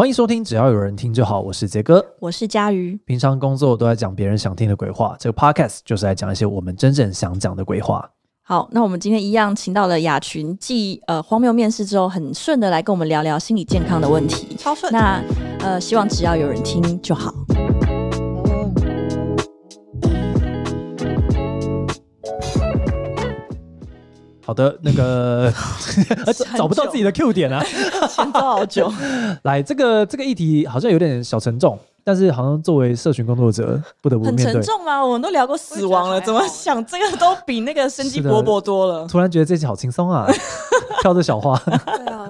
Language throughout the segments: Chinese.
欢迎收听，只要有人听就好。我是杰哥，我是佳瑜。平常工作都在讲别人想听的鬼话，这个 podcast 就是来讲一些我们真正想讲的鬼话。好，那我们今天一样请到了雅群，继呃荒谬面试之后，很顺的来跟我们聊聊心理健康的问题，超顺。那呃，希望只要有人听就好。好的，那个 找不到自己的 Q 点啊，先找好久。来，这个这个议题好像有点小沉重，但是好像作为社群工作者，不得不面对。很沉重吗？我们都聊过死亡了，怎么想这个都比那个生机勃勃多了。突然觉得这期好轻松啊，跳着小花。对啊，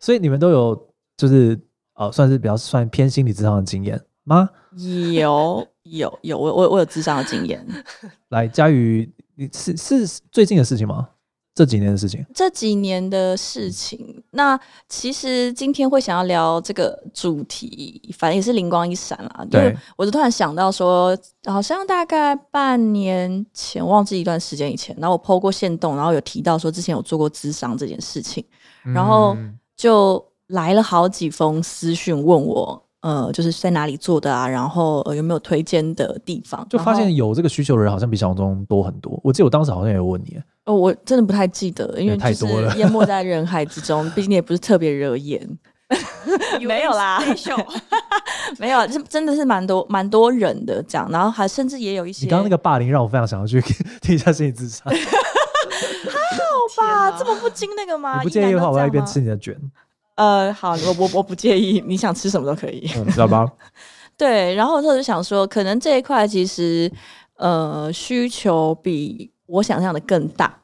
所以你们都有就是呃，算是比较算偏心理智商的经验吗？有有有，我我我有智商的经验。来，佳宇，你是是最近的事情吗？这几年的事情，这几年的事情。那其实今天会想要聊这个主题，反正也是灵光一闪啦。对，我就突然想到说，好像大概半年前，忘记一段时间以前，然后我 po 过线动，然后有提到说之前有做过咨商这件事情，然后就来了好几封私讯问我。呃，就是在哪里做的啊？然后、呃、有没有推荐的地方？就发现有这个需求的人好像比想象中多很多。我记得我当时好像也有问你，哦，我真的不太记得，因为太多了，淹没在人海之中。毕竟你也不是特别惹眼，没有啦，没有，是真的是蛮多蛮多人的这样。然后还甚至也有一些，你刚刚那个霸凌让我非常想要去 听一下心理咨商，还好吧？这么不经那个吗？你不介意的话，我要一边吃你的卷。呃，好，我我我不介意，你想吃什么都可以，嗯、知道吧？对，然后我就想说，可能这一块其实呃需求比我想象的更大，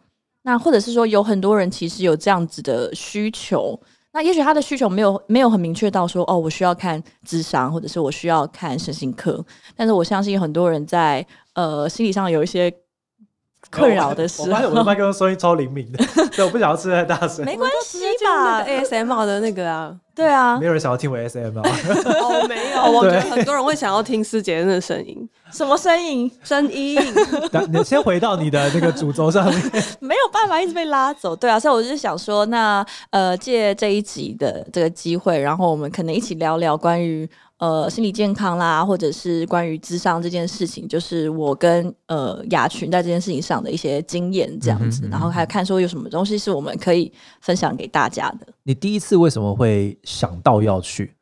那或者是说有很多人其实有这样子的需求，那也许他的需求没有没有很明确到说哦，我需要看智商，或者是我需要看身心科，但是我相信很多人在呃心理上有一些。困扰的时候，我发现我的麦克风声音超灵敏的，所以我不想要吃太大声。没关系吧？ASMR 的那个啊，对啊，没有人想要听我 ASMR。哦，没有，我觉得很多人会想要听师姐的声音。什么声音？声音。你先回到你的那个主轴上面。没有办法一直被拉走，对啊，所以我就想说，那呃，借这一集的这个机会，然后我们可能一起聊聊关于。呃，心理健康啦，或者是关于智商这件事情，就是我跟呃雅群在这件事情上的一些经验这样子，嗯哼嗯哼，然后还看说有什么东西是我们可以分享给大家的。你第一次为什么会想到要去？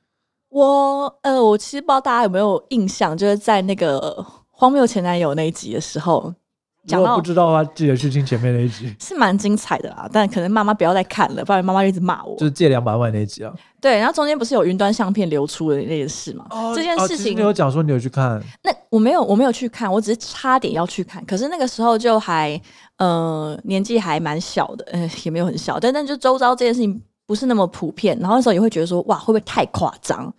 我呃，我其实不知道大家有没有印象，就是在那个荒谬前男友那一集的时候。如果不知道的话，记得去听前面那一集，是蛮精彩的啦。但可能妈妈不要再看了，不然妈妈一直骂我。就是借两百万那一集啊。对，然后中间不是有云端相片流出的那件事嘛？哦、这件事情、哦、你有讲说你有去看？那我没有，我没有去看，我只是差点要去看。可是那个时候就还呃年纪还蛮小的，呃也没有很小，但但就周遭这件事情不是那么普遍。然后那时候也会觉得说哇会不会太夸张？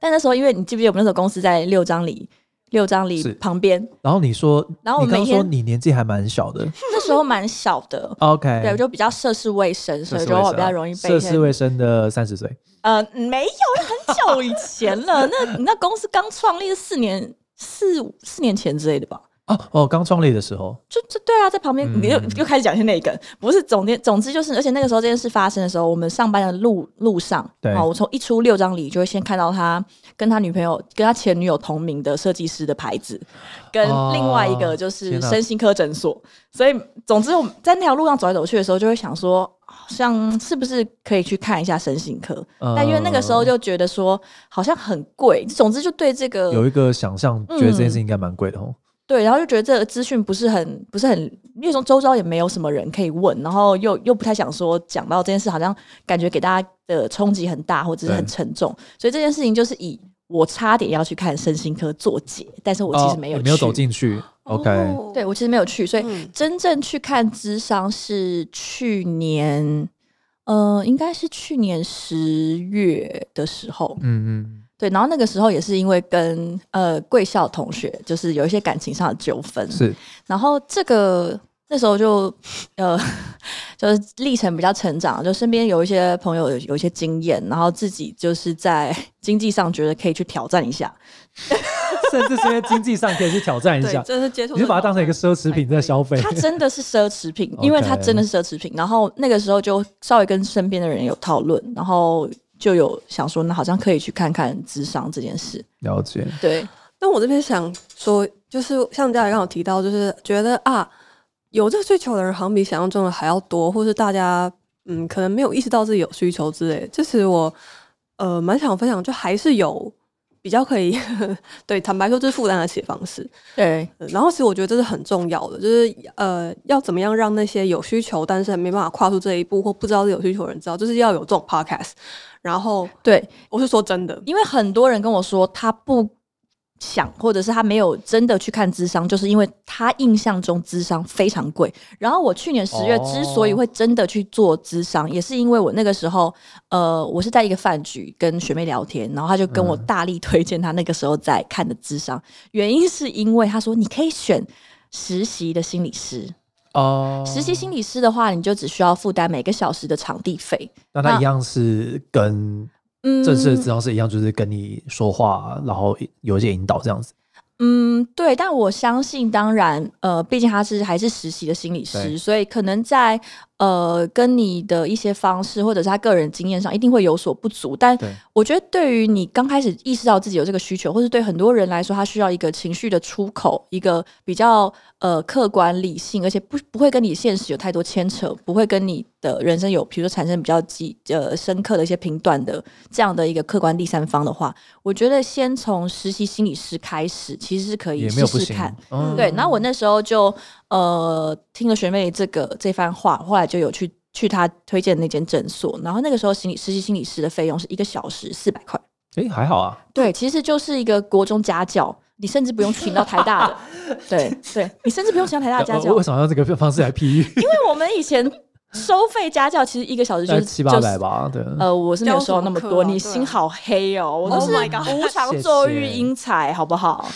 但那时候因为你记不记得我们那时候公司在六张里。六张里旁边，然后你说，然后我你刚说你年纪还蛮小的，那时候蛮小的。OK，对，我就比较涉世未深，所以就比较容易被涉世未深的三十岁。呃，没有，很久以前了。那你那公司刚创立四年，四四年前之类的吧？哦哦，刚创立的时候，就就对啊，在旁边你又、嗯、又开始讲一些那个，不是总之总之就是，而且那个时候这件事发生的时候，我们上班的路路上，对，我从一出六张里就会先看到他跟他女朋友跟他前女友同名的设计师的牌子，跟另外一个就是身心科诊所，哦、所以总之我们在那条路上走来走去的时候，就会想说，好像是不是可以去看一下身心科？嗯、但因为那个时候就觉得说好像很贵，总之就对这个有一个想象，觉得这件事应该蛮贵的哦。嗯对，然后就觉得这个资讯不是很不是很，因为从周遭也没有什么人可以问，然后又又不太想说讲到这件事，好像感觉给大家的冲击很大或者是很沉重，所以这件事情就是以我差点要去看身心科做结，但是我其实没有去，哦、没有走进去。OK，对我其实没有去，所以真正去看智商是去年，呃，应该是去年十月的时候。嗯嗯。对，然后那个时候也是因为跟呃贵校同学，就是有一些感情上的纠纷。是，然后这个那时候就呃 就是历程比较成长，就身边有一些朋友有有一些经验，然后自己就是在 经济上觉得可以去挑战一下，甚至是因为经济上可以去挑战一下，就是接触，你就把它当成一个奢侈品在消费。它真的是奢侈品，因为它真的是奢侈品。然后那个时候就稍微跟身边的人有讨论，然后。就有想说，那好像可以去看看智商这件事。了解，对。那我这边想说，就是像大家刚刚提到，就是觉得啊，有这个需求的人好像比想象中的还要多，或是大家嗯，可能没有意识到自己有需求之类的。这是我呃蛮想分享，就还是有。比较可以 对，坦白说，这是负担得起的方式。对，然后其实我觉得这是很重要的，就是呃，要怎么样让那些有需求但是还没办法跨出这一步或不知道是有需求的人知道，就是要有这种 podcast。然后，对，我是说真的，因为很多人跟我说他不。想，或者是他没有真的去看智商，就是因为他印象中智商非常贵。然后我去年十月之所以会真的去做智商，哦，也是因为我那个时候，呃，我是在一个饭局跟学妹聊天，然后他就跟我大力推荐他那个时候在看的智商，嗯，原因是因为他说你可以选实习的心理师哦，实习心理师的话，你就只需要负担每个小时的场地费。那他一样是跟。正式的治疗是一样，就是跟你说话，然后有一些引导这样子。嗯，对，但我相信，当然，呃，毕竟他是还是实习的心理师，所以可能在。呃，跟你的一些方式，或者是他个人经验上，一定会有所不足。但我觉得，对于你刚开始意识到自己有这个需求，或是对很多人来说，他需要一个情绪的出口，一个比较呃客观理性，而且不不会跟你现实有太多牵扯，不会跟你的人生有，比如说产生比较极呃深刻的一些评断的这样的一个客观第三方的话，我觉得先从实习心理师开始，其实是可以试试看。嗯、对，然后我那时候就。呃，听了学妹这个这番话，后来就有去去她推荐的那间诊所，然后那个时候心理实习心理师的费用是一个小时四百块，诶，还好啊。对，其实就是一个国中家教，你甚至不用请到台大的，对对，你甚至不用请到台大家教。我为什么要用这个方式来批喻？因为我们以前。收费家教其实一个小时就是七八百吧，对。呃，我是没有收那么多，你心好黑哦，我都是无偿作育英才，好不好？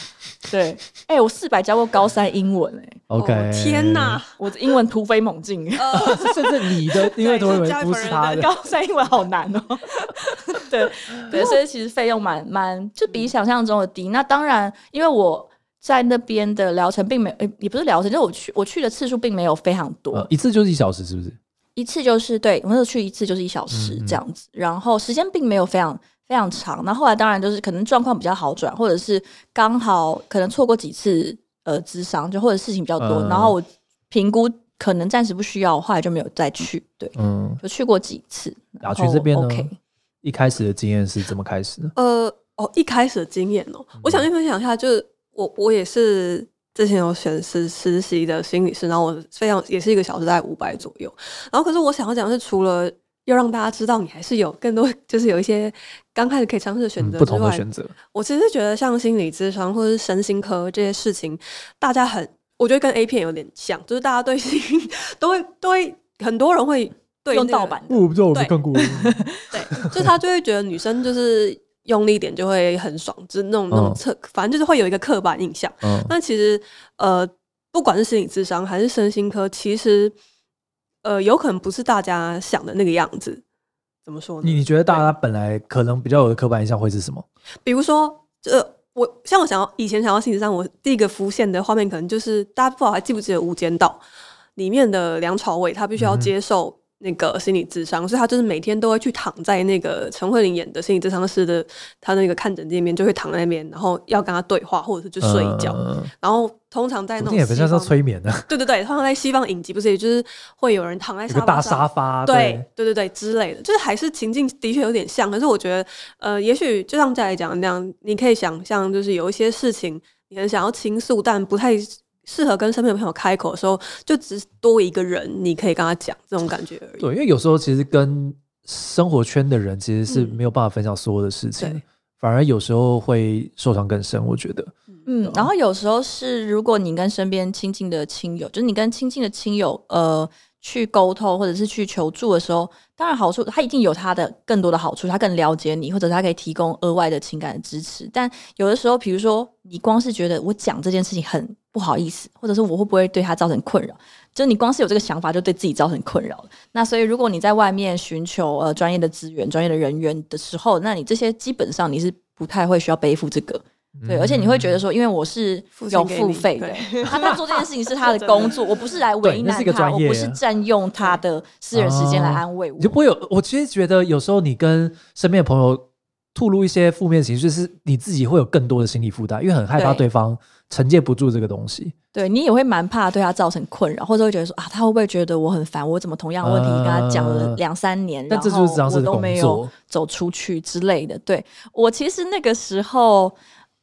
对，哎，我四百教过高三英文，哎，OK，天哪，我的英文突飞猛进，甚至你的英文突飞猛进不是他的，高三英文好难哦。对。对，所以其实费用蛮蛮，就比想象中的低。那当然，因为我在那边的疗程并没有，也不是疗程，就是我去我去的次数并没有非常多，一次就是一小时，是不是？一次就是对，我那时候去一次就是一小时这样子，嗯嗯，然后时间并没有非常非常长。那后，来当然就是可能状况比较好转，或者是刚好可能错过几次呃咨商，就或者事情比较多，嗯、然后我评估可能暂时不需要，后来就没有再去。对，嗯，就去过几次。雅群这边呢，okay、一开始的经验是怎么开始的？呃，哦，一开始的经验哦，我想先分享一下，就是我我也是。之前有选实实习的心理师，然后我非常也是一个小时在五百左右。然后可是我想要讲的是，除了要让大家知道你还是有更多，就是有一些刚开始可以尝试的选择之外，不同的选择。我其实觉得像心理咨商或者是身心科这些事情，大家很我觉得跟 A 片有点像，就是大家对心都会都会很多人会对、那个、用盗版的，我不知道我没看过。对，就他就会觉得女生就是。用力点就会很爽，就是那种那种侧，反正就是会有一个刻板印象。嗯，但其实呃，不管是心理智商还是身心科，其实呃，有可能不是大家想的那个样子。怎么说呢？你你觉得大家本来可能比较有的刻板印象会是什么？比如说，呃，我像我想要以前想要心理咨商，我第一个浮现的画面可能就是大家不知道还记不记得《无间道》里面的梁朝伟，他必须要接受、嗯。那个心理智商，所以他就是每天都会去躺在那个陈慧琳演的心理智商师的他那个看诊界面，就会躺在那边，然后要跟他对话，或者是就睡一觉。呃、然后通常在那种也不像是催眠的，对对对，通常在西方影集不是，也就是会有人躺在沙发上，大沙发，对对对对之类的，就是还是情境的确有点像。可是我觉得，呃，也许就像在讲那样，你可以想象，就是有一些事情你很想要倾诉，但不太。适合跟身边的朋友开口的时候，就只多一个人，你可以跟他讲这种感觉而已。对，因为有时候其实跟生活圈的人其实是没有办法分享所有的事情，嗯、反而有时候会受伤更深。我觉得，嗯，然后有时候是如果你跟身边亲近的亲友，就是你跟亲近的亲友，呃。去沟通或者是去求助的时候，当然好处他一定有他的更多的好处，他更了解你，或者他可以提供额外的情感的支持。但有的时候，比如说你光是觉得我讲这件事情很不好意思，或者是我会不会对他造成困扰，就你光是有这个想法，就对自己造成困扰。那所以，如果你在外面寻求呃专业的资源、专业的人员的时候，那你这些基本上你是不太会需要背负这个。对，而且你会觉得说，因为我是有付费的，他他做这件事情是他的工作，我不是来为难他，我不是占用他的私人时间来安慰我。你就不会有，我其实觉得有时候你跟身边的朋友吐露一些负面情绪，是你自己会有更多的心理负担，因为很害怕对方承接不住这个东西。对，你也会蛮怕对他造成困扰，或者会觉得说啊，他会不会觉得我很烦？我怎么同样的问题跟他讲了两三年，然后我都没有走出去之类的。对，我其实那个时候。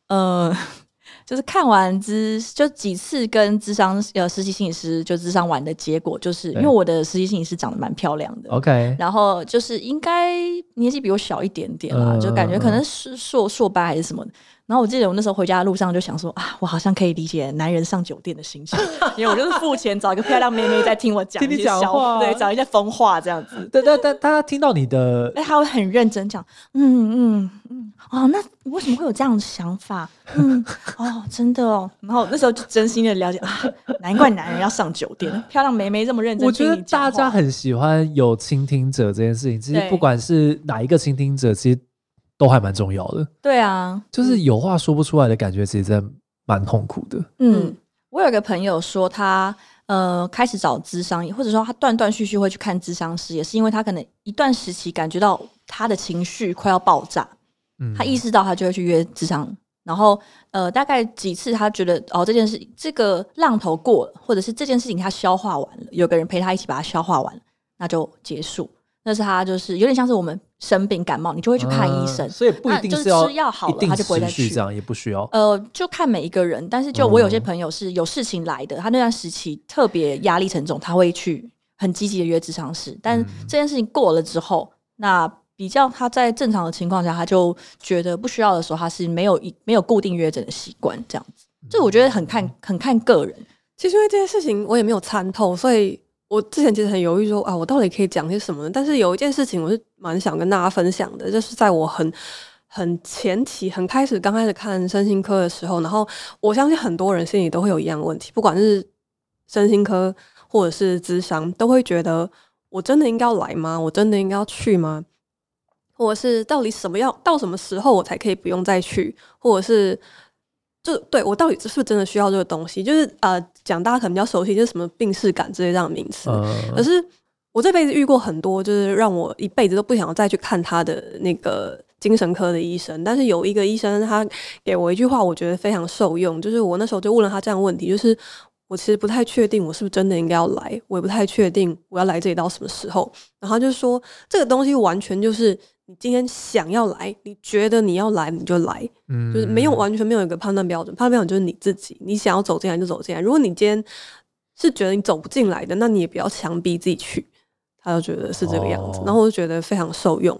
呃，就是看完咨就几次跟智商呃实习心理师就智商完的结果，就是因为我的实习心理师长得蛮漂亮的，OK，然后就是应该年纪比我小一点点啦，呃、就感觉可能是硕硕班还是什么的。然后我记得我那时候回家的路上就想说啊，我好像可以理解男人上酒店的心情，因为我就是付钱找一个漂亮妹妹在听我讲一些笑话，对，讲一些疯话这样子。对对对，大家听到你的，哎，他会很认真讲，嗯嗯嗯，哦，那你为什么会有这样的想法？嗯，哦，真的哦。然后那时候就真心的了解啊，难怪男人要上酒店，漂亮妹妹这么认真听你讲。我觉得大家很喜欢有倾听者这件事情，其实不管是哪一个倾听者，其实。都还蛮重要的，对啊，就是有话说不出来的感觉，其实真的蛮痛苦的。嗯，我有个朋友说他，呃开始找智商，或者说他断断续续会去看智商师，也是因为他可能一段时期感觉到他的情绪快要爆炸，嗯，他意识到他就会去约智商，然后呃大概几次他觉得哦这件事这个浪头过了，或者是这件事情他消化完了，有个人陪他一起把它消化完了，那就结束。那是他就是有点像是我们生病感冒，你就会去看医生，嗯、所以不一定是就是吃药好了，他就不会再去这样，也不需要。呃，就看每一个人，但是就我有些朋友是有事情来的，嗯、他那段时期特别压力沉重，他会去很积极的约智商师。但这件事情过了之后，嗯、那比较他在正常的情况下，他就觉得不需要的时候，他是没有一没有固定约诊的习惯，这样子。这我觉得很看很看个人。其实因为这件事情我也没有参透，所以。我之前其实很犹豫说，啊，我到底可以讲些什么呢？但是有一件事情，我是蛮想跟大家分享的，就是在我很很前期、很开始刚开始看身心科的时候，然后我相信很多人心里都会有一样问题，不管是身心科或者是咨商，都会觉得我真的应该要来吗？我真的应该要去吗？或者是到底什么样到什么时候我才可以不用再去？或者是？就对我到底是不是真的需要这个东西？就是呃，讲大家可能比较熟悉，就是什么病识感之类这样的名词。呃、可是我这辈子遇过很多，就是让我一辈子都不想再去看他的那个精神科的医生。但是有一个医生，他给我一句话，我觉得非常受用。就是我那时候就问了他这样的问题，就是我其实不太确定我是不是真的应该要来，我也不太确定我要来这里到什么时候。然后他就说这个东西完全就是。你今天想要来，你觉得你要来，你就来，嗯，就是没有完全没有一个判断标准，判断标准就是你自己，你想要走进来就走进来。如果你今天是觉得你走不进来的，那你也不要强逼自己去。他就觉得是这个样子，哦、然后我就觉得非常受用。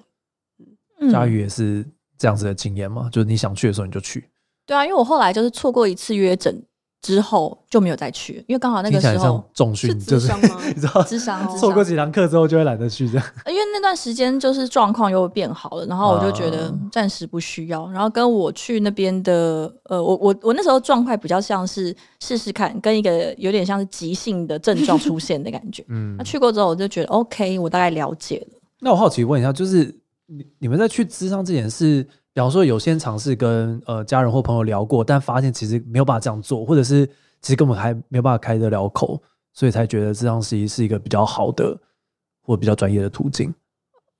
嗯，家瑜也是这样子的经验嘛？就是你想去的时候你就去。对啊，因为我后来就是错过一次约诊。之后就没有再去，因为刚好那个时候重训就是 你知道，错过几堂课之后就会懒得去这样。因为那段时间就是状况又变好了，然后我就觉得暂时不需要。然后跟我去那边的，呃，我我我那时候状态比较像是试试看，跟一个有点像是急性的症状出现的感觉。嗯，那去过之后我就觉得 OK，我大概了解了。那我好奇问一下，就是你你们在去智商这件事。比方说，有些尝试跟呃家人或朋友聊过，但发现其实没有办法这样做，或者是其实根本还没有办法开得了口，所以才觉得这样是一是一个比较好的或比较专业的途径。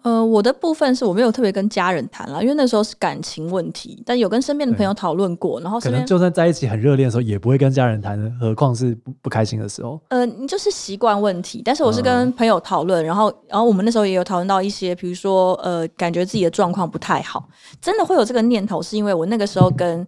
呃，我的部分是我没有特别跟家人谈了，因为那时候是感情问题，但有跟身边的朋友讨论过，然后可能就算在一起很热恋的时候，也不会跟家人谈，何况是不不开心的时候。呃，你就是习惯问题，但是我是跟朋友讨论，嗯、然后然后我们那时候也有讨论到一些，比如说呃，感觉自己的状况不太好，真的会有这个念头，是因为我那个时候跟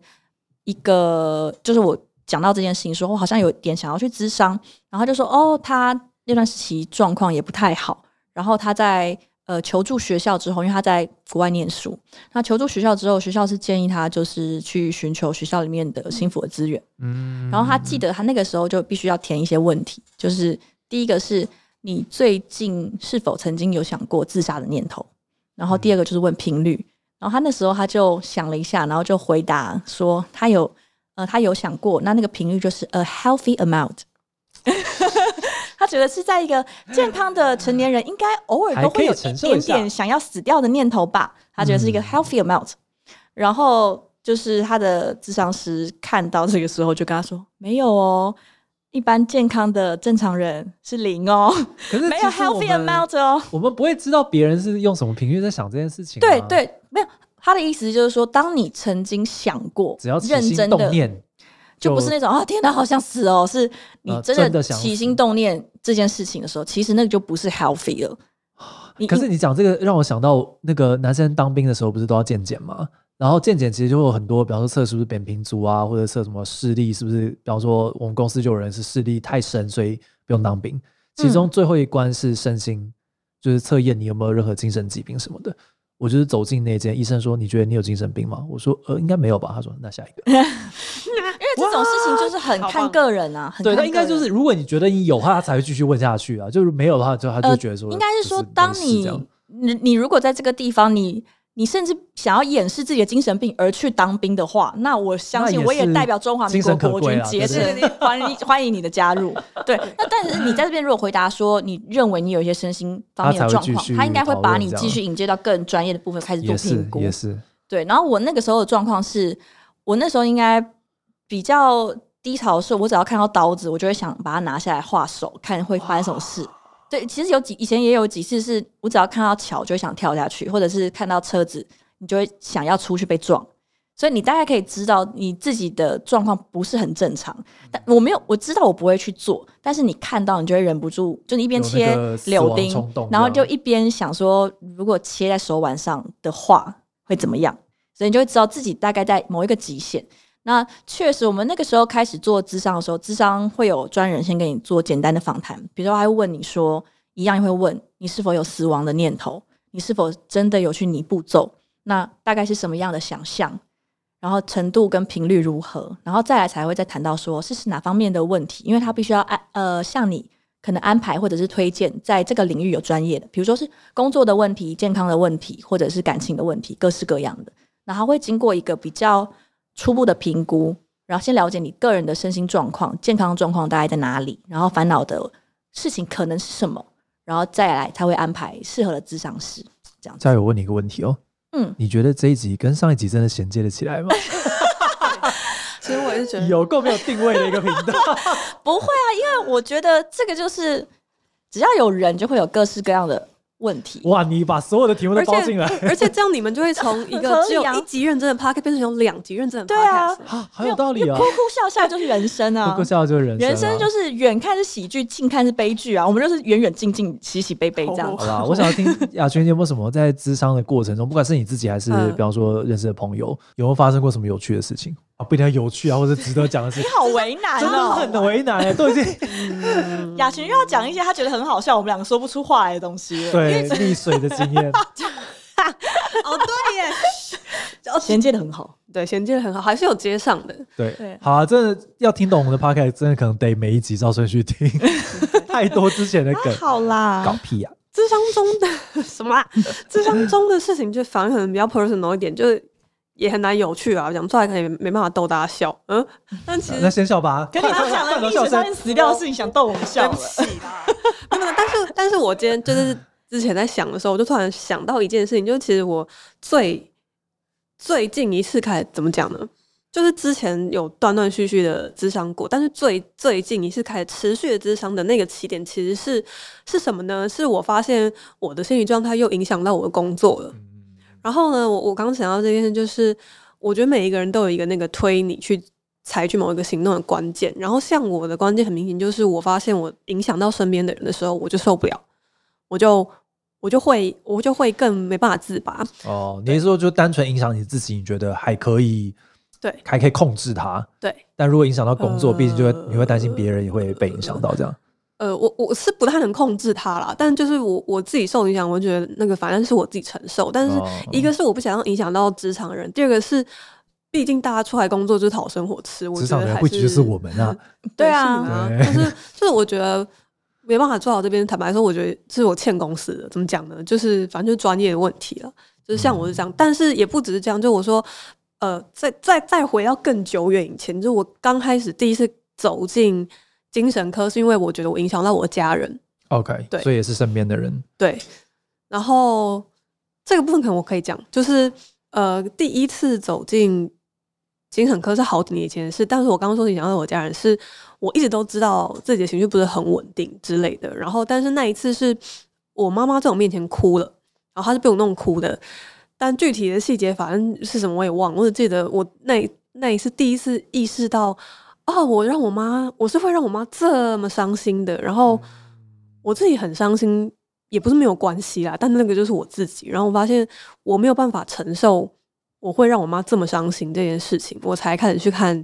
一个就是我讲到这件事情说，我好像有点想要去咨商，然后就说哦，他那段时期状况也不太好，然后他在。呃，求助学校之后，因为他在国外念书，那求助学校之后，学校是建议他就是去寻求学校里面的幸福的资源。嗯，然后他记得他那个时候就必须要填一些问题，就是第一个是你最近是否曾经有想过自杀的念头，然后第二个就是问频率，然后他那时候他就想了一下，然后就回答说他有呃他有想过，那那个频率就是 a healthy amount。他觉得是在一个健康的成年人应该偶尔都会有一点点想要死掉的念头吧。他觉得是一个 healthy amount。然后就是他的智商师看到这个时候，就跟他说：“没有哦，一般健康的正常人是零哦，可是没有 healthy amount 哦。”我们不会知道别人是用什么频率在想这件事情。对对，没有。他的意思就是说，当你曾经想过，只要认真的念，就不是那种啊，天哪，好想死哦，是你真的起心动念这件事情的时候，其实那个就不是 healthy 了。可是你讲这个让我想到，那个男生当兵的时候不是都要健检吗？然后健检其实就会有很多，比方说测是不是扁平足啊，或者测什么视力是不是？比方说我们公司就有人是视力太深，所以不用当兵。其中最后一关是身心，嗯、就是测验你有没有任何精神疾病什么的。我就是走进那间，医生说：“你觉得你有精神病吗？”我说：“呃，应该没有吧。”他说：“那下一个。”因为这种事情就是很看个人啊，很对，那应该就是如果你觉得你有的话，他才会继续问下去啊。就是没有的话，就他就觉得说，应该是说，当你你你如果在这个地方你。你甚至想要掩饰自己的精神病而去当兵的话，那我相信我也代表中华民国国军竭诚 欢迎欢迎你的加入。对，那但是你在这边如果回答说你认为你有一些身心方面的状况，他，应该会把你继续引接到更专业的部分开始做评估。也是，也是对。然后我那个时候的状况是，我那时候应该比较低潮的时候，我只要看到刀子，我就会想把它拿下来画手，看会发生什么事。对，其实有几以前也有几次是，我只要看到桥就会想跳下去，或者是看到车子，你就会想要出去被撞。所以你大概可以知道你自己的状况不是很正常。但我没有，我知道我不会去做，但是你看到你就会忍不住，就你一边切柳丁，然后就一边想说，如果切在手腕上的话会怎么样？所以你就会知道自己大概在某一个极限。那确实，我们那个时候开始做咨商的时候，咨商会有专人先给你做简单的访谈，比如说还会问你说，一样会问你是否有死亡的念头，你是否真的有去拟步骤，那大概是什么样的想象，然后程度跟频率如何，然后再来才会再谈到说是是哪方面的问题，因为他必须要安呃向你可能安排或者是推荐在这个领域有专业的，比如说是工作的问题、健康的问题，或者是感情的问题，各式各样的，然后会经过一个比较。初步的评估，然后先了解你个人的身心状况、健康状况大概在哪里，然后烦恼的事情可能是什么，然后再来他会安排适合的咨商师。这样。再有问你一个问题哦，嗯，你觉得这一集跟上一集真的衔接得起来吗？其实我也是觉得有够没有定位的一个频道。不会啊，因为我觉得这个就是只要有人，就会有各式各样的。问题哇！你把所有的题目都包进来，而且这样你们就会从一个 只有一集认真的 podcast 变成有两集认真的。对啊，好有道理啊！哭哭笑笑就是人生啊，哭哭笑笑就是人生，人生就是远看是喜剧，近看是悲剧啊。我们就是远远近近，喜喜悲悲这样。好啦，我想要听雅群有没有什么在咨商的过程中，不管是你自己还是比方说认识的朋友，有没有发生过什么有趣的事情？啊，不一定要有趣啊，或者值得讲的事情。你好为难哦，很为难哎，都已经。雅群又要讲一些他觉得很好笑，我们两个说不出话来的东西。对，溺水的经验。哦，对耶，衔接的很好，对，衔接的很好，还是有接上的。对，对，好啊，真的要听懂我们的 podcast，真的可能得每一集照顺序听，太多之前的梗。好啦，搞屁呀！智商中的什么啊？智商中的事情就反而可能比较 personal 一点，就是。也很难有趣啊，讲出来可能也没办法逗大家笑。嗯，但其实那先笑吧。跟你们讲了历史上死掉的事情，想逗我们笑了。对不起啦。没有，但是但是我今天就是 之前在想的时候，我就突然想到一件事情，就是其实我最最近一次开始怎么讲呢？就是之前有断断续续的智商过，但是最最近一次开始持续的智商的那个起点，其实是是什么呢？是我发现我的心理状态又影响到我的工作了。然后呢，我我刚想到这件事，就是我觉得每一个人都有一个那个推你去采取某一个行动的关键。然后像我的关键很明显，就是我发现我影响到身边的人的时候，我就受不了，我就我就会我就会更没办法自拔。哦，你是说就单纯影响你自己，你觉得还可以？对，还可以控制它。对，但如果影响到工作，毕竟就会你会担心别人也会被影响到这样。呃，我我是不太能控制它啦，但就是我我自己受影响，我觉得那个反正是我自己承受。但是一个是我不想要影响到职场人，第二个是毕竟大家出来工作就是讨生活吃，我觉得还是是我们啊，对啊，但是 就是我觉得没办法做好这边。坦白说，我觉得是我欠公司的，怎么讲呢？就是反正就是专业的问题了。就是像我是这样，嗯、但是也不只是这样。就我说，呃，再再再回到更久远以前，就我刚开始第一次走进。精神科是因为我觉得我影响到我的家人，OK，对，所以也是身边的人，对。然后这个部分可能我可以讲，就是呃，第一次走进精神科是好几年以前的事，但是我刚刚说你讲到我家人是，我一直都知道自己的情绪不是很稳定之类的。然后，但是那一次是我妈妈在我面前哭了，然后她是被我弄哭的，但具体的细节反正是什么我也忘了。我只记得我那那一次第一次意识到，哦，我让我妈，我是会让我妈这么伤心的。然后我自己很伤心，也不是没有关系啦，但那个就是我自己。然后我发现我没有办法承受。我会让我妈这么伤心这件事情，我才开始去看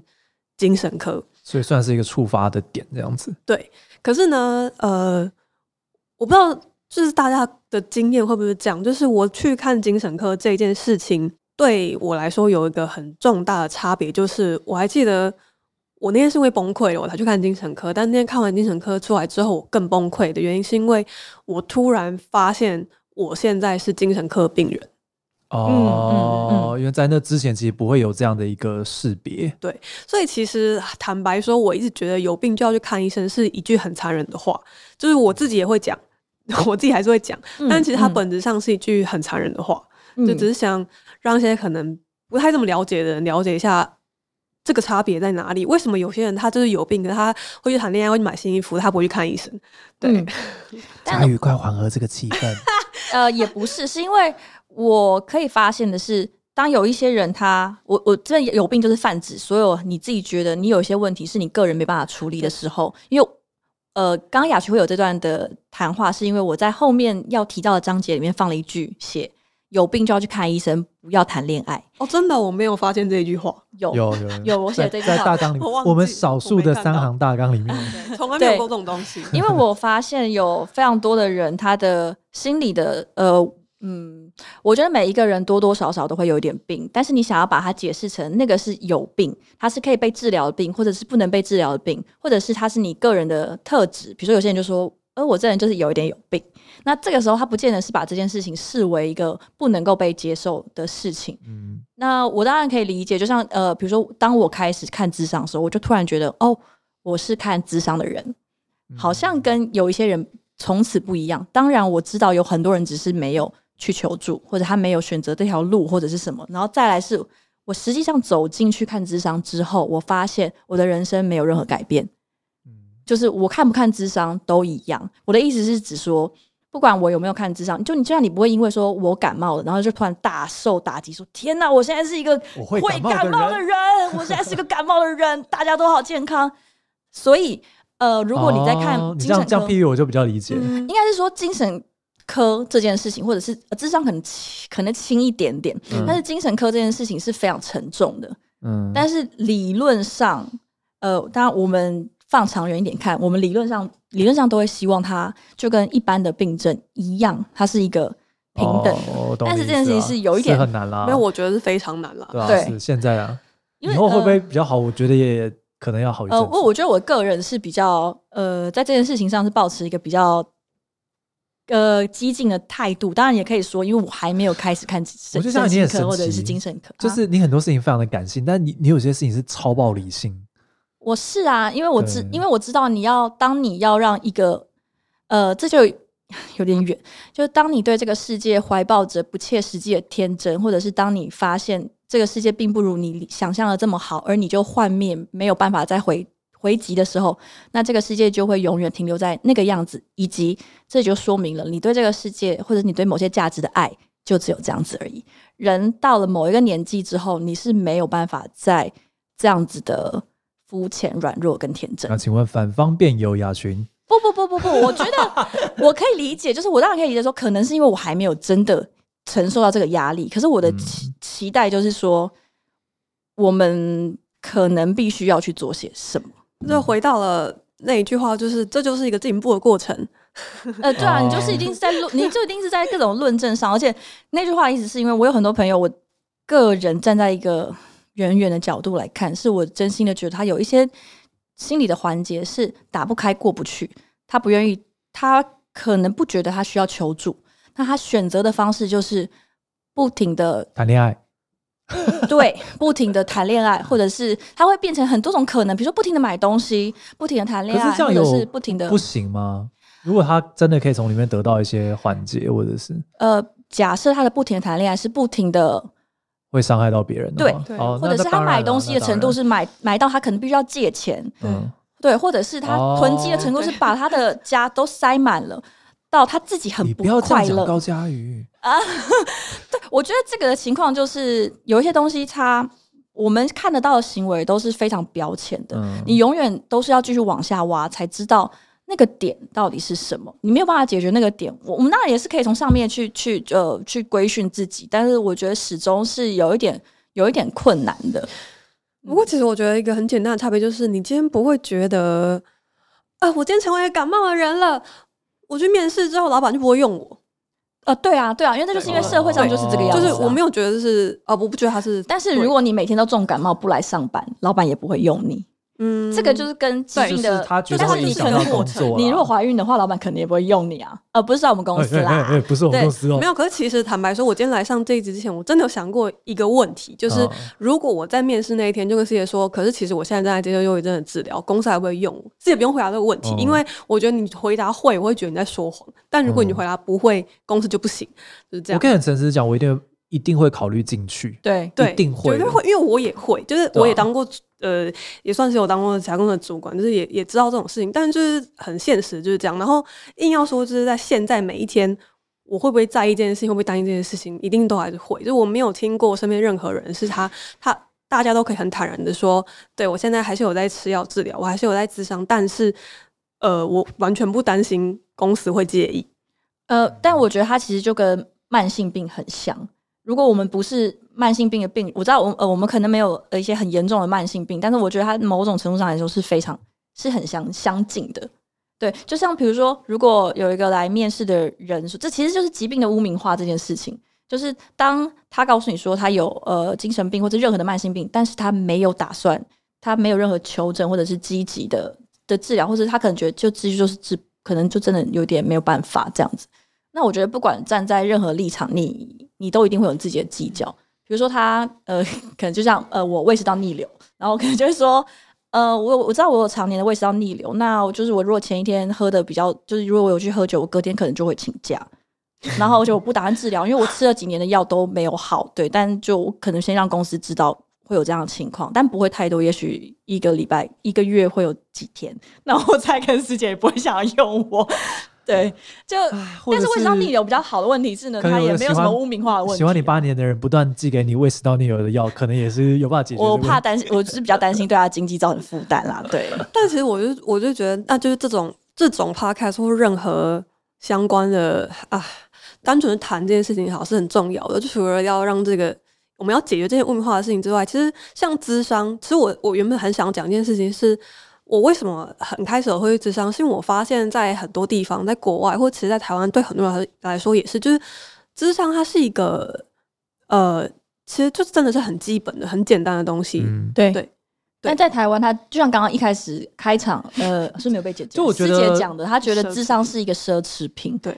精神科，所以算是一个触发的点，这样子。对，可是呢，呃，我不知道，就是大家的经验会不会这样？就是我去看精神科这件事情，对我来说有一个很重大的差别，就是我还记得我那天是因为崩溃了，我才去看精神科。但那天看完精神科出来之后，我更崩溃的原因是因为我突然发现我现在是精神科病人。哦，嗯嗯嗯、因为在那之前其实不会有这样的一个识别。对，所以其实坦白说，我一直觉得有病就要去看医生是一句很残忍的话，就是我自己也会讲，我自己还是会讲，嗯、但其实它本质上是一句很残忍的话，嗯、就只是想让一些可能不太这么了解的人了解一下这个差别在哪里。为什么有些人他就是有病，可是他会去谈恋爱，会去买新衣服，他不会去看医生？对，佳宇快缓和这个气氛。呃，也不是，是因为。我可以发现的是，当有一些人他，我我这有病就是泛指所有你自己觉得你有一些问题是你个人没办法处理的时候，因为呃，刚刚雅群会有这段的谈话，是因为我在后面要提到的章节里面放了一句，写有病就要去看医生，不要谈恋爱。哦，真的，我没有发现这一句话。有有有，有，我写这句话在大纲里面，我，我们少数的三行大纲里面，从来没有过这种东西。因为我发现有非常多的人，他的心理的呃。嗯，我觉得每一个人多多少少都会有一点病，但是你想要把它解释成那个是有病，它是可以被治疗的病，或者是不能被治疗的病，或者是它是你个人的特质。比如说有些人就说，呃，我这人就是有一点有病。那这个时候他不见得是把这件事情视为一个不能够被接受的事情。嗯，那我当然可以理解，就像呃，比如说当我开始看智商的时候，我就突然觉得，哦，我是看智商的人，好像跟有一些人从此不一样。当然我知道有很多人只是没有。去求助，或者他没有选择这条路，或者是什么，然后再来是我实际上走进去看智商之后，我发现我的人生没有任何改变，嗯，就是我看不看智商都一样。我的意思是指说，不管我有没有看智商，就你就像你不会因为说我感冒了，然后就突然大受打击，说天哪，我现在是一个会感冒的人，我，我现在是个感冒的人，大家都好健康。所以，呃，如果你在看精神科，哦，你这样这样譬喻我就比较理解，嗯，应该是说精神。科这件事情，或者是智商可能轻，可能轻一点点，嗯、但是精神科这件事情是非常沉重的。嗯，但是理论上，呃，当然我们放长远一点看，我们理论上理论上都会希望它就跟一般的病症一样，它是一个平等的。哦、但是这件事情是有一点很难啦，没有我觉得是非常难了。对，啊、对现在啊，以后会不会比较好？我觉得也可能要好一点。呃，我我觉得我个人是比较呃，在这件事情上是保持一个比较。呃，激进的态度，当然也可以说，因为我还没有开始看神经科或者是精神科，就是你很多事情非常的感性，啊、但你你有些事情是超爆理性。我是啊，因为我知，对因为我知道你要当你要让一个呃，这就 有点远，就是当你对这个世界怀抱着不切实际的天真，或者是当你发现这个世界并不如你想象的这么好，而你就幻灭，没有办法再回。回击的时候，那这个世界就会永远停留在那个样子，以及这就说明了你对这个世界或者你对某些价值的爱就只有这样子而已。人到了某一个年纪之后，你是没有办法再这样子的肤浅、软弱跟天真。那请问反方辩友雅群？不不不不不，我觉得我可以理解，就是我当然可以理解说，可能是因为我还没有真的承受到这个压力，可是我的期、嗯、期待就是说，我们可能必须要去做些什么。就回到了那一句话，就是这就是一个进步的过程。呃，对啊，你就是一定是在论，你就一定是在各种论证上，而且那句话的意思是因为我有很多朋友，我个人站在一个远远的角度来看，是我真心的觉得他有一些心理的环节是打不开、过不去，他不愿意，他可能不觉得他需要求助，那他选择的方式就是不停的谈恋爱。对，不停的谈恋爱，或者是他会变成很多种可能，比如说不停的买东西，不停的谈恋爱，或者是不停的不行吗？如果他真的可以从里面得到一些缓解，或者是呃，假设他的不停的谈恋爱是不停的会伤害到别人对，哦、或者是他买东西的程度是买买到他可能必须要借钱，对、嗯，对，或者是他囤积的程度是把他的家都塞满了，到他自己很不快乐。高嘉瑜。啊，对，我觉得这个的情况就是有一些东西，他我们看得到的行为都是非常标签的，嗯、你永远都是要继续往下挖才知道。那个点到底是什么？你没有办法解决那个点，我我们当然也是可以从上面去去呃去规训自己，但是我觉得始终是有一点有一点困难的。不过其实我觉得一个很简单的差别就是，你今天不会觉得啊、呃，我今天成为感冒的人了，我去面试之后，老板就不会用我。呃，对啊，对啊，因为那就是因为社会上就是这个样子、啊，就是我没有觉得是啊、呃，我不觉得他是。但是如果你每天都重感冒不来上班，老板也不会用你。嗯，这个就是跟疾病的，但是你可能你如果怀孕的话，老板肯定也不会用你啊，呃，不是在我们公司啦，欸欸欸、不是我们公司哦，没有。可是其实坦白说，我今天来上这一集之前，我真的有想过一个问题，就是如果我在面试那一天就跟师姐说，可是其实我现在正在接受忧郁症的治疗，公司还会用我？师姐不用回答这个问题，因为我觉得你回答会，我会觉得你在说谎；但如果你回答不会，公司就不行，就是这样。我跟你诚实讲，我一定一定会考虑进去，对，对，一定会，绝对会，因为我也会，就是我也当过。呃，也算是有当过甲公的主管，就是也也知道这种事情，但是就是很现实，就是这样。然后硬要说，就是在现在每一天，我会不会在意这件事情，会不会担心这件事情，一定都还是会。就是我没有听过身边任何人是他他大家都可以很坦然的说，对我现在还是有在吃药治疗，我还是有在咨商，但是呃，我完全不担心公司会介意。呃，但我觉得他其实就跟慢性病很像。如果我们不是慢性病的病，我知道我呃我们可能没有呃一些很严重的慢性病，但是我觉得它某种程度上来说是非常是很相相近的。对，就像比如说，如果有一个来面试的人说，这其实就是疾病的污名化这件事情，就是当他告诉你说他有呃精神病或者任何的慢性病，但是他没有打算，他没有任何求诊或者是积极的的治疗，或者他可能觉得就继续就是治，可能就真的有点没有办法这样子。那我觉得不管站在任何立场，你你都一定会有自己的计较。比如说他呃，可能就像呃，我胃食道逆流，然后可能就会说，呃，我我知道我有常年的胃食道逆流，那就是我如果前一天喝的比较，就是如果我有去喝酒，我隔天可能就会请假，然后就我不打算治疗，因为我吃了几年的药都没有好，对，但就可能先让公司知道会有这样的情况，但不会太多，也许一个礼拜、一个月会有几天，那我 再跟师姐也不会想要用我。对，就但是胃食道逆流比较好的问题是呢，它也没有什么污名化的问题。喜欢你八年的人不断寄给你胃食道逆流的药，可能也是有办法解决。我怕担心，我是比较担心对他经济造成负担啦。对，但其实我就我就觉得，那就是这种这种 podcast 或任何相关的啊，单纯的谈这件事情好是很重要的。就除了要让这个我们要解决这些污名化的事情之外，其实像咨商，其实我我原本很想讲一件事情是。我为什么很开始会去咨商？是因为我发现，在很多地方，在国外，或者其实，在台湾，对很多人来说也是，就是智商它是一个呃，其实就是真的是很基本的、很简单的东西。嗯、对对。但在台湾，他就像刚刚一开始开场，呃，是没有被解决。就我觉得师姐讲的，他觉得智商是一个奢侈品。对。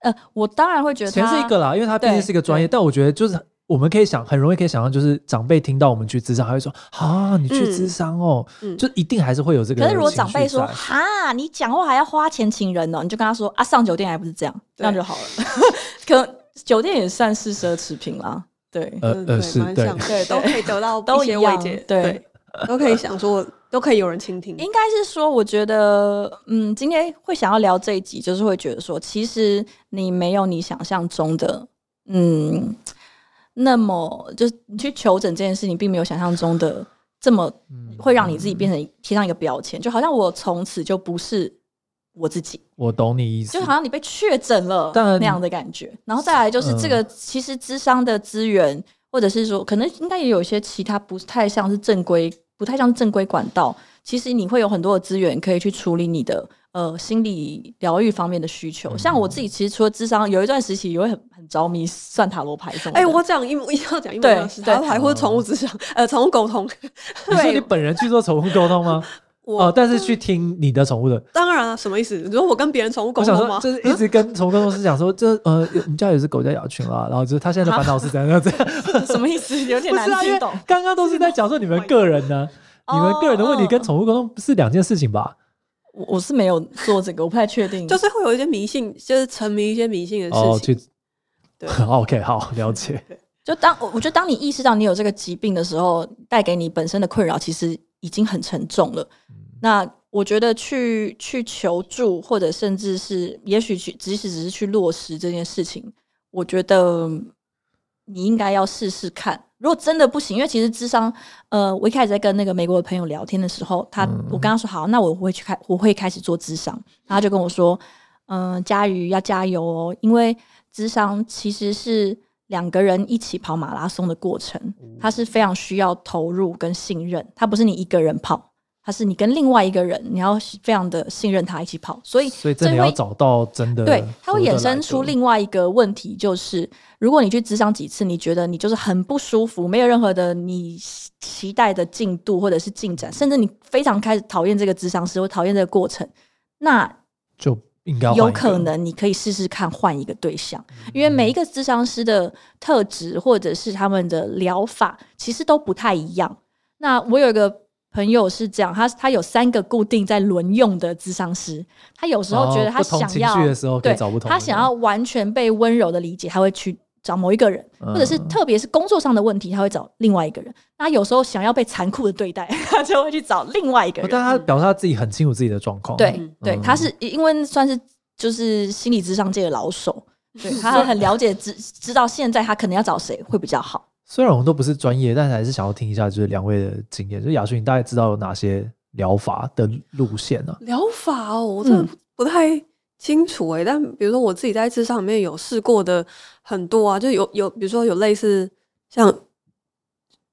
呃，我当然会觉得钱是一个啦，因为他毕竟是一个专业。但我觉得就是。我们可以想，很容易可以想象，就是长辈听到我们去咨商，还会说：“啊，你去咨商哦。嗯”就一定还是会有这个。可是如果长辈说：“哈，你讲话还要花钱请人呢？”你就跟他说：“啊，上酒店还不是这样，这样就好了。”可能酒店也算是奢侈品啦。对，呃呃，是对，对，都可以得到一些慰藉，对，都可以想说，都可以有人倾听。应该是说，我觉得，嗯，今天会想要聊这一集，就是会觉得说，其实你没有你想象中的，嗯。那么，就是你去求诊这件事情，并没有想象中的这么会让你自己变成贴上一个标签，就好像我从此就不是我自己。我懂你意思，就好像你被确诊了那样的感觉。然后再来就是这个，其实智商的资源，或者是说，可能应该也有一些其他不太像是正规、不太像正规管道。其实你会有很多的资源可以去处理你的。呃，心理疗愈方面的需求，像我自己，其实除了智商，有一段时期也会很很着迷算塔罗牌什么的。哎、欸，我讲一模一样，讲一模一样，塔罗牌或者宠物智商，呃，宠物沟通。你说你本人去做宠物沟通吗？哦、呃，但是去听你的宠物的。当然了、啊，什么意思？你说我跟别人宠物沟通吗？就是一直跟宠物沟通师讲说，这呃，我们家有只狗叫雅群啦，然后就是他现在的烦恼是怎样怎样。什么意思？有点难听 懂。刚刚、啊、都是在讲说你们个人呢，你们个人的问题跟宠物沟通不是两件事情吧？我我是没有做这个，我不太确定。就是会有一些迷信，就是沉迷一些迷信的事情。哦、对，OK，好，了解。就当我觉得当你意识到你有这个疾病的时候，带给你本身的困扰其实已经很沉重了。嗯、那我觉得去去求助，或者甚至是也许去，即使只是去落实这件事情，我觉得你应该要试试看。如果真的不行，因为其实智商，呃，我一开始在跟那个美国的朋友聊天的时候，他、嗯、我跟他说好，那我会去开，我会开始做智商，然后他就跟我说，嗯、呃，家瑜要加油哦，因为智商其实是两个人一起跑马拉松的过程，它是非常需要投入跟信任，它不是你一个人跑。他是你跟另外一个人，你要非常的信任他一起跑，所以所以真的要找到真的对，他会衍生出另外一个问题，就是如果你去咨商几次，你觉得你就是很不舒服，没有任何的你期待的进度或者是进展，甚至你非常开始讨厌这个咨商师或讨厌这个过程，那就应该有可能你可以试试看换一个对象，因为每一个咨商师的特质或者是他们的疗法其实都不太一样。那我有一个。朋友是这样，他他有三个固定在轮用的咨商师，他有时候觉得他想要，哦、对，他想要完全被温柔的理解，他会去找某一个人，嗯、或者是特别是工作上的问题，他会找另外一个人。他有时候想要被残酷的对待，他就会去找另外一个人。但他表示他自己很清楚自己的状况，对、嗯、对，他是因为算是就是心理咨商界的老手，对，他很了解知知道现在他可能要找谁会比较好。虽然我们都不是专业，但是还是想要听一下，就是两位的经验。就雅薰，你大概知道有哪些疗法的路线呢、啊？疗法哦，我真的不太清楚哎、欸。嗯、但比如说我自己在智商里面有试过的很多啊，就有有，比如说有类似像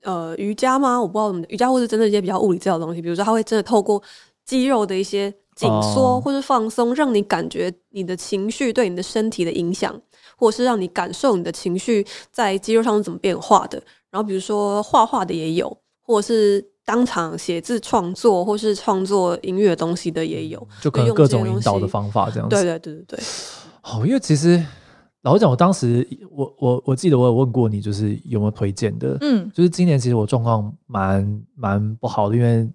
呃瑜伽吗？我不知道怎么瑜伽，或是真的一些比较物理治疗的东西。比如说，它会真的透过肌肉的一些紧缩或是放松，让你感觉你的情绪对你的身体的影响。或是让你感受你的情绪在肌肉上是怎么变化的，然后比如说画画的也有，或者是当场写字创作，或是创作音乐东西的也有，就可能各种引导的方法这样子。对对对对对。好，因为其实老实讲，我当时我我我记得我有问过你，就是有没有推荐的？嗯，就是今年其实我状况蛮蛮不好的，因为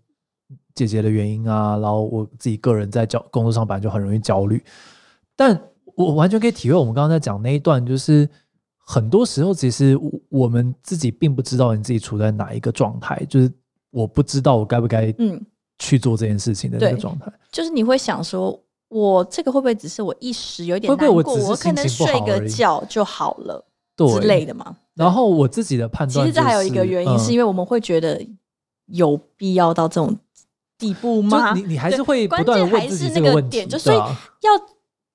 姐姐的原因啊，然后我自己个人在焦工作上本来就很容易焦虑，但。我完全可以体会我们刚刚在讲那一段，就是很多时候其实我们自己并不知道你自己处在哪一个状态，就是我不知道我该不该嗯去做这件事情的那个状态。就是你会想说，我这个会不会只是我一时有点难过，我，我可能睡个觉就好了对之类的嘛？然后我自己的判断，就是，其实这还有一个原因，是因为我们会觉得有必要到这种地步吗？你你还是会不断问自己这个问题，就所以要。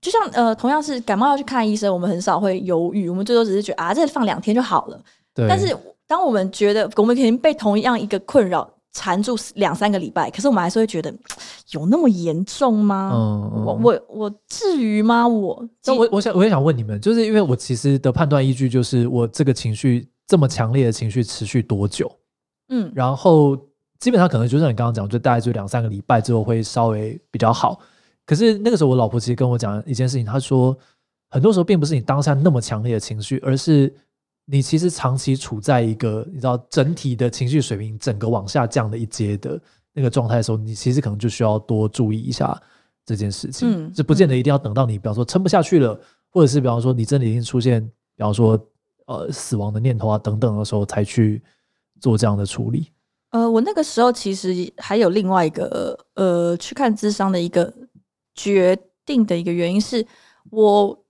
就像呃，同样是感冒要去看医生，我们很少会犹豫，我们最多只是觉得啊，这放两天就好了。对。但是当我们觉得我们肯定被同样一个困扰缠住两三个礼拜，可是我们还是会觉得 有那么严重吗？嗯，嗯，我我我至于吗？我那我我想我也想问你们，就是因为我其实的判断依据就是我这个情绪这么强烈的情绪持续多久？嗯，然后基本上可能就像你刚刚讲，就大概就两三个礼拜之后会稍微比较好。可是那个时候，我老婆其实跟我讲一件事情，她说，很多时候并不是你当下那么强烈的情绪，而是你其实长期处在一个你知道整体的情绪水平整个往下降的一阶的那个状态的时候，你其实可能就需要多注意一下这件事情。嗯，这不见得一定要等到你，比方说撑不下去了，或者是比方说你真的已经出现，比方说呃死亡的念头啊等等的时候，才去做这样的处理。呃，我那个时候其实还有另外一个呃去看智商的一个。决定的一个原因是我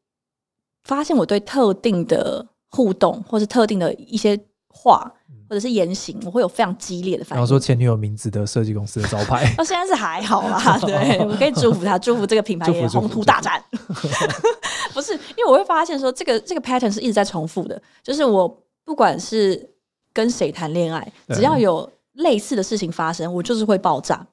发现我对特定的互动，或是特定的一些话，或者是言行，我会有非常激烈的反应。然后说前女友名字的设计公司的招牌，那 现在是还好啦。对，我可以祝福他，祝福这个品牌也宏图大展。不是，因为我会发现说，这个这个 pattern 是一直在重复的，就是我不管是跟谁谈恋爱，只要有类似的事情发生，我就是会爆炸，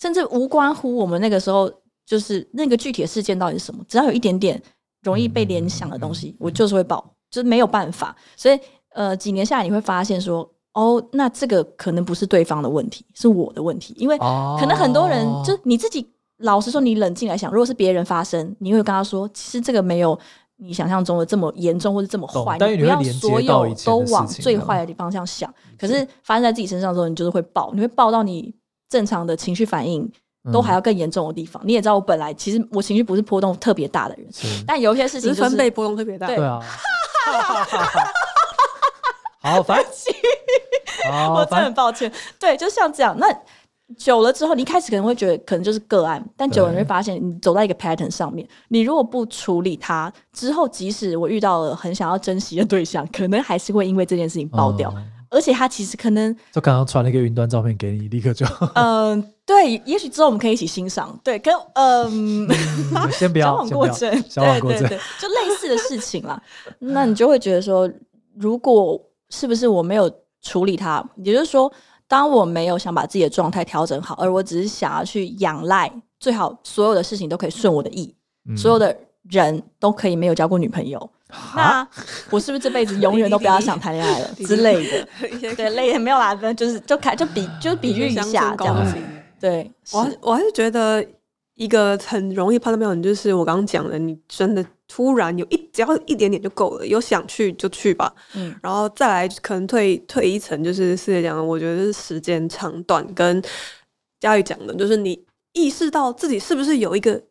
甚至无关乎我们那个时候。就是那个具体的事件到底是什么？只要有一点点容易被联想的东西，我就是会爆，就是没有办法。所以呃几年下来你会发现说哦那这个可能不是对方的问题是我的问题。因为可能很多人就你自己老实说你冷静来想如果是别人发生你会跟他说其实这个没有你想象中的这么严重或者这么坏你要所有都往最坏的地方上想可是发生在自己身上的时候你就是会爆你会爆到你正常的情绪反应都还要更严重的地方。你也知道我本来其实我情绪不是波动特别大的人但有些事情就是被波动特别大。对啊。好烦 我真很抱歉。对就像这样。那久了之后你一开始可能会觉得可能就是个案但久了你会发现你走在一个 pattern 上面你如果不处理它之后即使我遇到了很想要珍惜的对象可能还是会因为这件事情爆掉。而且他其实可能就刚刚传了一个云端照片给你，立刻就 嗯、呃，对，也许之后我们可以一起欣赏，对，跟嗯，嗯 先不要，交往过程，对对对，就类似的事情啦。那你就会觉得说，如果是不是我没有处理它，也就是说，当我没有想把自己的状态调整好，而我只是想要去仰赖，最好所有的事情都可以顺我的意，嗯、所有的人都可以没有交过女朋友。那我是不是这辈子永远都不要想谈恋爱了 之类的？对，类的没有啦，就是就开就比就比喻一下这样子。对，我我还是觉得一个很容易判断标准，就是我刚刚讲的，你真的突然有一只要一点点就够了，有想去就去吧。嗯，然后再来可能退退一层，就是四姐讲的，我觉得是时间长短跟佳宇讲的，就是你意识到自己是不是有一个。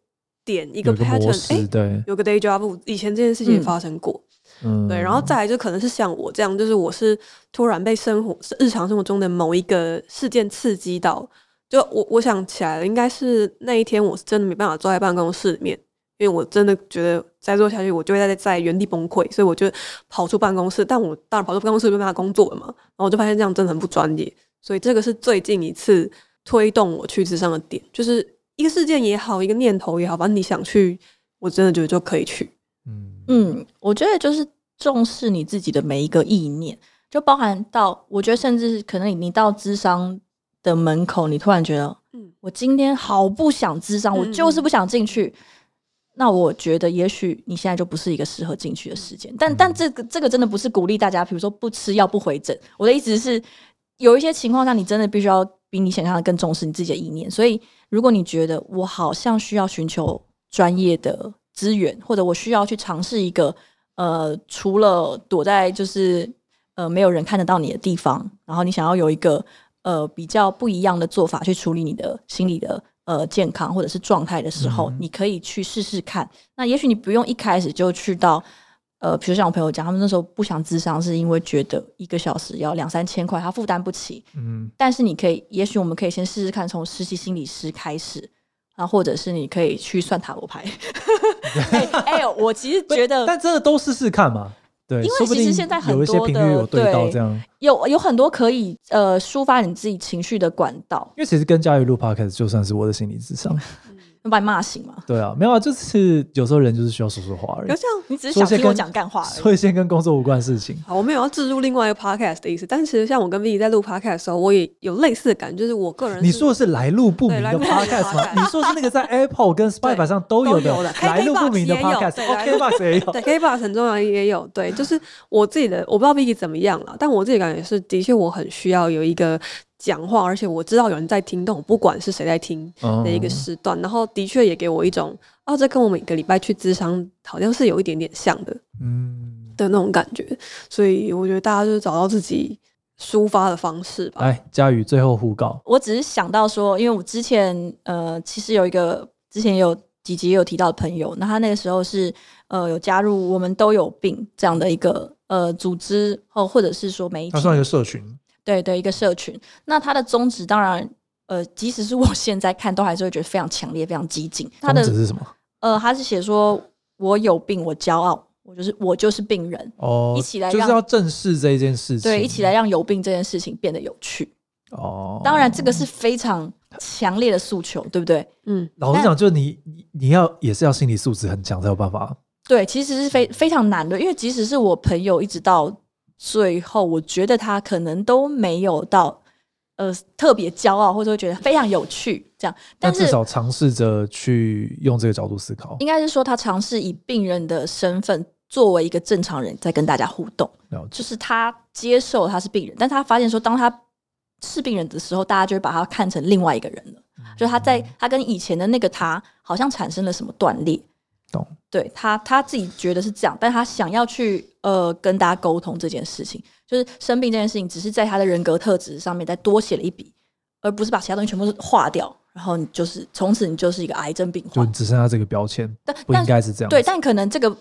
点一个 pattern，哎，对，有个 deja vu，以前这件事情也发生过，嗯，对，然后再来就可能是像我这样，就是我是突然被生活日常生活中的某一个事件刺激到，就我我想起来了，应该是那一天我是真的没办法坐在办公室里面，因为我真的觉得再坐下去我就会在在原地崩溃，所以我就跑出办公室，但我当然跑出办公室没办法工作了嘛，然后我就发现这样真的很不专业，所以这个是最近一次推动我去咨商的点，就是。一个事件也好，一个念头也好，反正你想去，我真的觉得就可以去。嗯嗯，我觉得就是重视你自己的每一个意念，就包含到我觉得，甚至可能你你到智商的门口，你突然觉得，嗯，我今天好不想智商，我就是不想进去。嗯、那我觉得，也许你现在就不是一个适合进去的时间。但但这个这个真的不是鼓励大家，比如说不吃药不回诊。我的意思是，有一些情况下，你真的必须要比你想象的更重视你自己的意念，所以。如果你觉得我好像需要寻求专业的资源，或者我需要去尝试一个呃，除了躲在就是呃没有人看得到你的地方，然后你想要有一个呃比较不一样的做法去处理你的心理的呃健康或者是状态的时候，嗯、你可以去试试看。那也许你不用一开始就去到。呃，比如像我朋友讲，他们那时候不想咨商，是因为觉得一个小时要两三千块，他负担不起。嗯，但是你可以，也许我们可以先试试看，从实习心理师开始，然后或者是你可以去算塔罗牌。哎我其实觉得，但真的都试试看嘛。对，因为其实现在很多的率有对到这样，有有很多可以呃抒发你自己情绪的管道。因为其实跟佳宇录 Podcast 就算是我的心理智商。能把你骂醒嘛？对啊，没有啊，就是有时候人就是需要说说话而已。有这样，你只是想听我讲干话，所以先跟工作无关的事情。好，我没有要置入另外一个 podcast 的意思，但是其实像我跟 Vicky 在录 podcast 的时候，我也有类似的感觉，就是我个人。你说的是来路不明的 podcast 吗？你说是那个在 Apple 跟 Spotify 上都有的来路不明的 podcast，KKBOX 也有，对，KKBOX 很重要也有。对，就是我自己的，我不知道 Vicky 怎么样了，但我自己感觉是，的确我很需要有一个。讲话，而且我知道有人在听，但我不管是谁在听的一个时段，哦、然后的确也给我一种，啊，这跟我每个礼拜去咨商好像是有一点点像的，嗯，的那种感觉，所以我觉得大家就是找到自己抒发的方式吧。来，佳宇最后互告，我只是想到说，因为我之前呃，其实有一个之前也有几集也有提到的朋友，那他那个时候是呃有加入我们都有病这样的一个呃组织，或或者是说媒体，他算一个社群。对对，一个社群。那它的宗旨当然，呃，即使是我 现在看，都还是会觉得非常强烈、非常激进。它的宗旨是什么？呃，他是写说：“我有病，我骄傲，我就是我就是病人。”哦，一起来就是要正视这件事情。对，一起来让有病这件事情变得有趣。哦，当然这个是非常强烈的诉求，对不对？嗯，老实讲，就你你你要也是要心理素质很强才有办法。对，其实是非非常难的，因为即使是我朋友，一直到。最后，我觉得他可能都没有到，呃，特别骄傲，或者会觉得非常有趣这样。但至少尝试着去用这个角度思考。应该是说，他尝试以病人的身份作为一个正常人在跟大家互动，就是他接受他是病人，但他发现说，当他是病人的时候，大家就会把他看成另外一个人了。嗯、就他在他跟以前的那个他，好像产生了什么断裂。懂，对他他自己觉得是这样，但他想要去呃跟大家沟通这件事情，就是生病这件事情，只是在他的人格特质上面再多写了一笔，而不是把其他东西全部划掉，然后你就是从此你就是一个癌症病患，就只剩下这个标签，但不应该是这样。对，但可能这个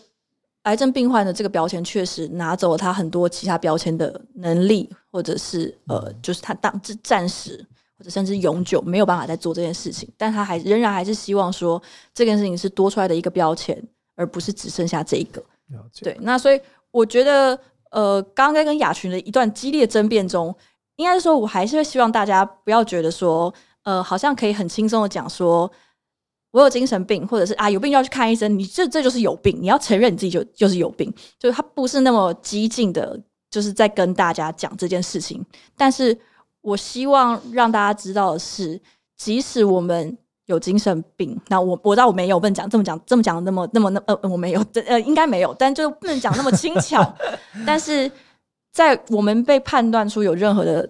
癌症病患的这个标签确实拿走了他很多其他标签的能力，或者是呃，就是他当这暂时或者甚至永久没有办法再做这件事情，但他还仍然还是希望说这件事情是多出来的一个标签，而不是只剩下这一个。对，那所以我觉得，呃，刚刚跟雅群的一段激烈争辩中，应该是说我还是会希望大家不要觉得说，呃，好像可以很轻松的讲说。我有精神病，或者是啊有病就要去看医生，你这这就是有病，你要承认你自己就就是有病，就是他不是那么激进的，就是在跟大家讲这件事情。但是我希望让大家知道的是，即使我们有精神病，那我我知道我没有，不能讲这么讲这么讲那么那么那呃我没有，呃应该没有，但就不能讲那么轻巧。但是在我们被判断出有任何的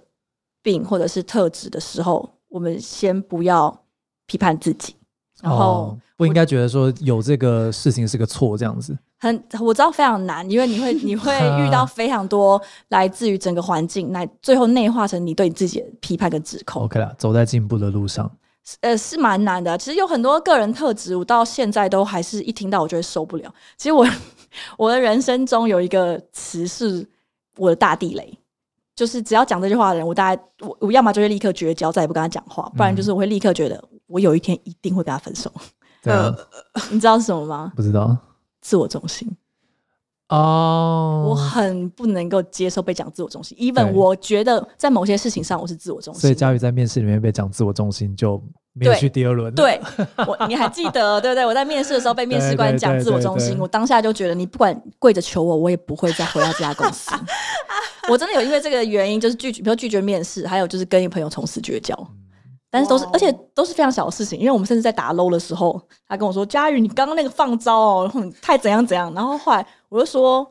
病或者是特质的时候，我们先不要批判自己。然后、哦、不应该觉得说有这个事情是个错这样子，很我知道非常难，因为你会你会遇到 非常多来自于整个环境，来最后内化成你对你自己的批判跟指控。OK 啦，走在进步的路上，呃，是蛮难的。其实有很多个人特质，我到现在都还是一听到我就会受不了。其实我 我的人生中有一个词是我的大地雷，就是只要讲这句话的人，我大概我我要么就会立刻绝交，再也不跟他讲话，不然就是我会立刻觉得。我有一天一定会跟他分手。呃，你知道是什么吗？不知道。自我中心。哦。我很不能够接受被讲自我中心。even 我觉得在某些事情上我是自我中心。所以佳宇在面试里面被讲自我中心，就没有去第二轮。对，我你还记得 对不对？我在面试的时候被面试官讲自我中心，我当下就觉得你不管跪着求我，我也不会再回到这家公司。我真的有因为这个原因，就是拒绝，比如拒绝面试，还有就是跟一个朋友从此绝交。但是都是而且都是非常小的事情。因为我们甚至在打 low 的时候，他跟我说：“佳宇，你刚刚那个放招哦，太怎样怎样。”然后后来我就说：“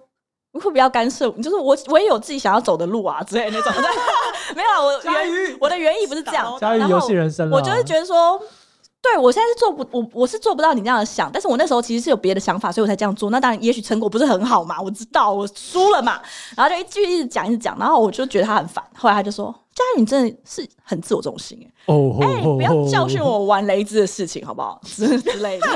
你会不要干涉，就是我我也有自己想要走的路啊之类的那种。”没有啊，我原我的原意不是这样。佳宇游戏人生，我就是觉得说。对，我现在是做不，我我是做不到你这样的想，但是我那时候其实是有别的想法，所以我才这样做。那当然，也许成果不是很好嘛，我知道我输了嘛。然后就一句一直讲一直讲，然后我就觉得他很烦。后来他就说：“佳宇，你真的是很自我中心哎，哦，哎、欸，不要教训我玩雷子的事情好不好？之之类的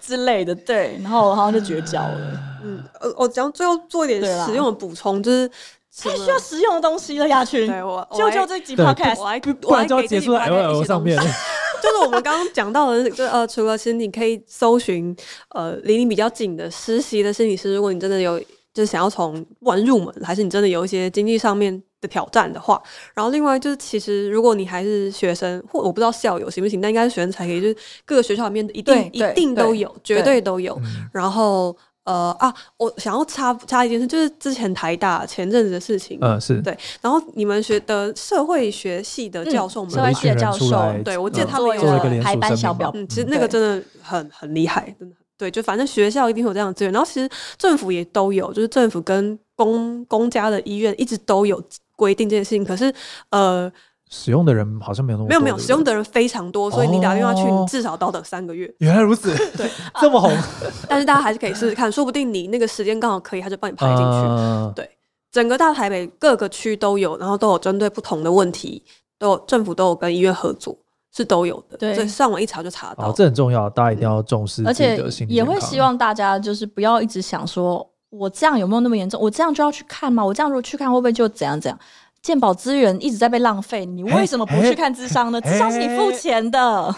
之类的。”对，然后好像就绝交了。嗯，呃，我讲最后做一点实用的补充，就是。太需要实用的东西了，亚群。对我，就就这几 podcast，我还不然就要结束在 LOL 上面。就是我们刚刚讲到的，就呃，除了其实你可以搜寻呃离你比较近的实习的心理师，如果你真的有就是想要从不管入门，还是你真的有一些经济上面的挑战的话，然后另外就是其实如果你还是学生，或我不知道校友行不行，但应该是学生才可以，就是各个学校里面一定一定都有，绝对都有。然后。呃啊，我想要插插一件事，就是之前台大前阵子的事情。嗯，是对。然后你们学的社会学系的教授们，社会系的教授，对我记得他们有个排班小表，嗯，其实那个真的很很厉害，真的。对，就反正学校一定会有这样的资源，然后其实政府也都有，就是政府跟公公家的医院一直都有规定这件事情。可是，呃。使用的人好像没有那么多，没有没有，使用的人非常多，所以你打电话去，你至少都要等三个月。原来如此，对，这么红。但是大家还是可以试试看，说不定你那个时间刚好可以，他就帮你排进去。Uh... 对，整个大台北各个区都有，然后都有针对不同的问题，都有政府都有跟医院合作，是都有的。对，所以上网一查就查到。哦，这很重要，大家一定要重视。而且也会希望大家就是不要一直想说，我这样有没有那么严重？我这样就要去看吗？我这样如果去看，会不会就怎样怎样？健保资源一直在被浪费，你为什么不去看智商呢？智商是你付钱的，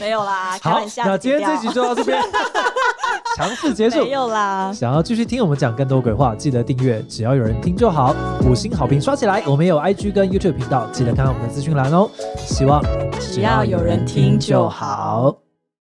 没有啦，开玩笑。那今天这集就到这边，强势结束。没有啦，想要继续听我们讲更多鬼话，记得订阅，只要有人听就好，五星好评刷起来。我们有 IG 跟 YouTube 频道，记得看看我们的资讯栏哦。希望只要有人听就好。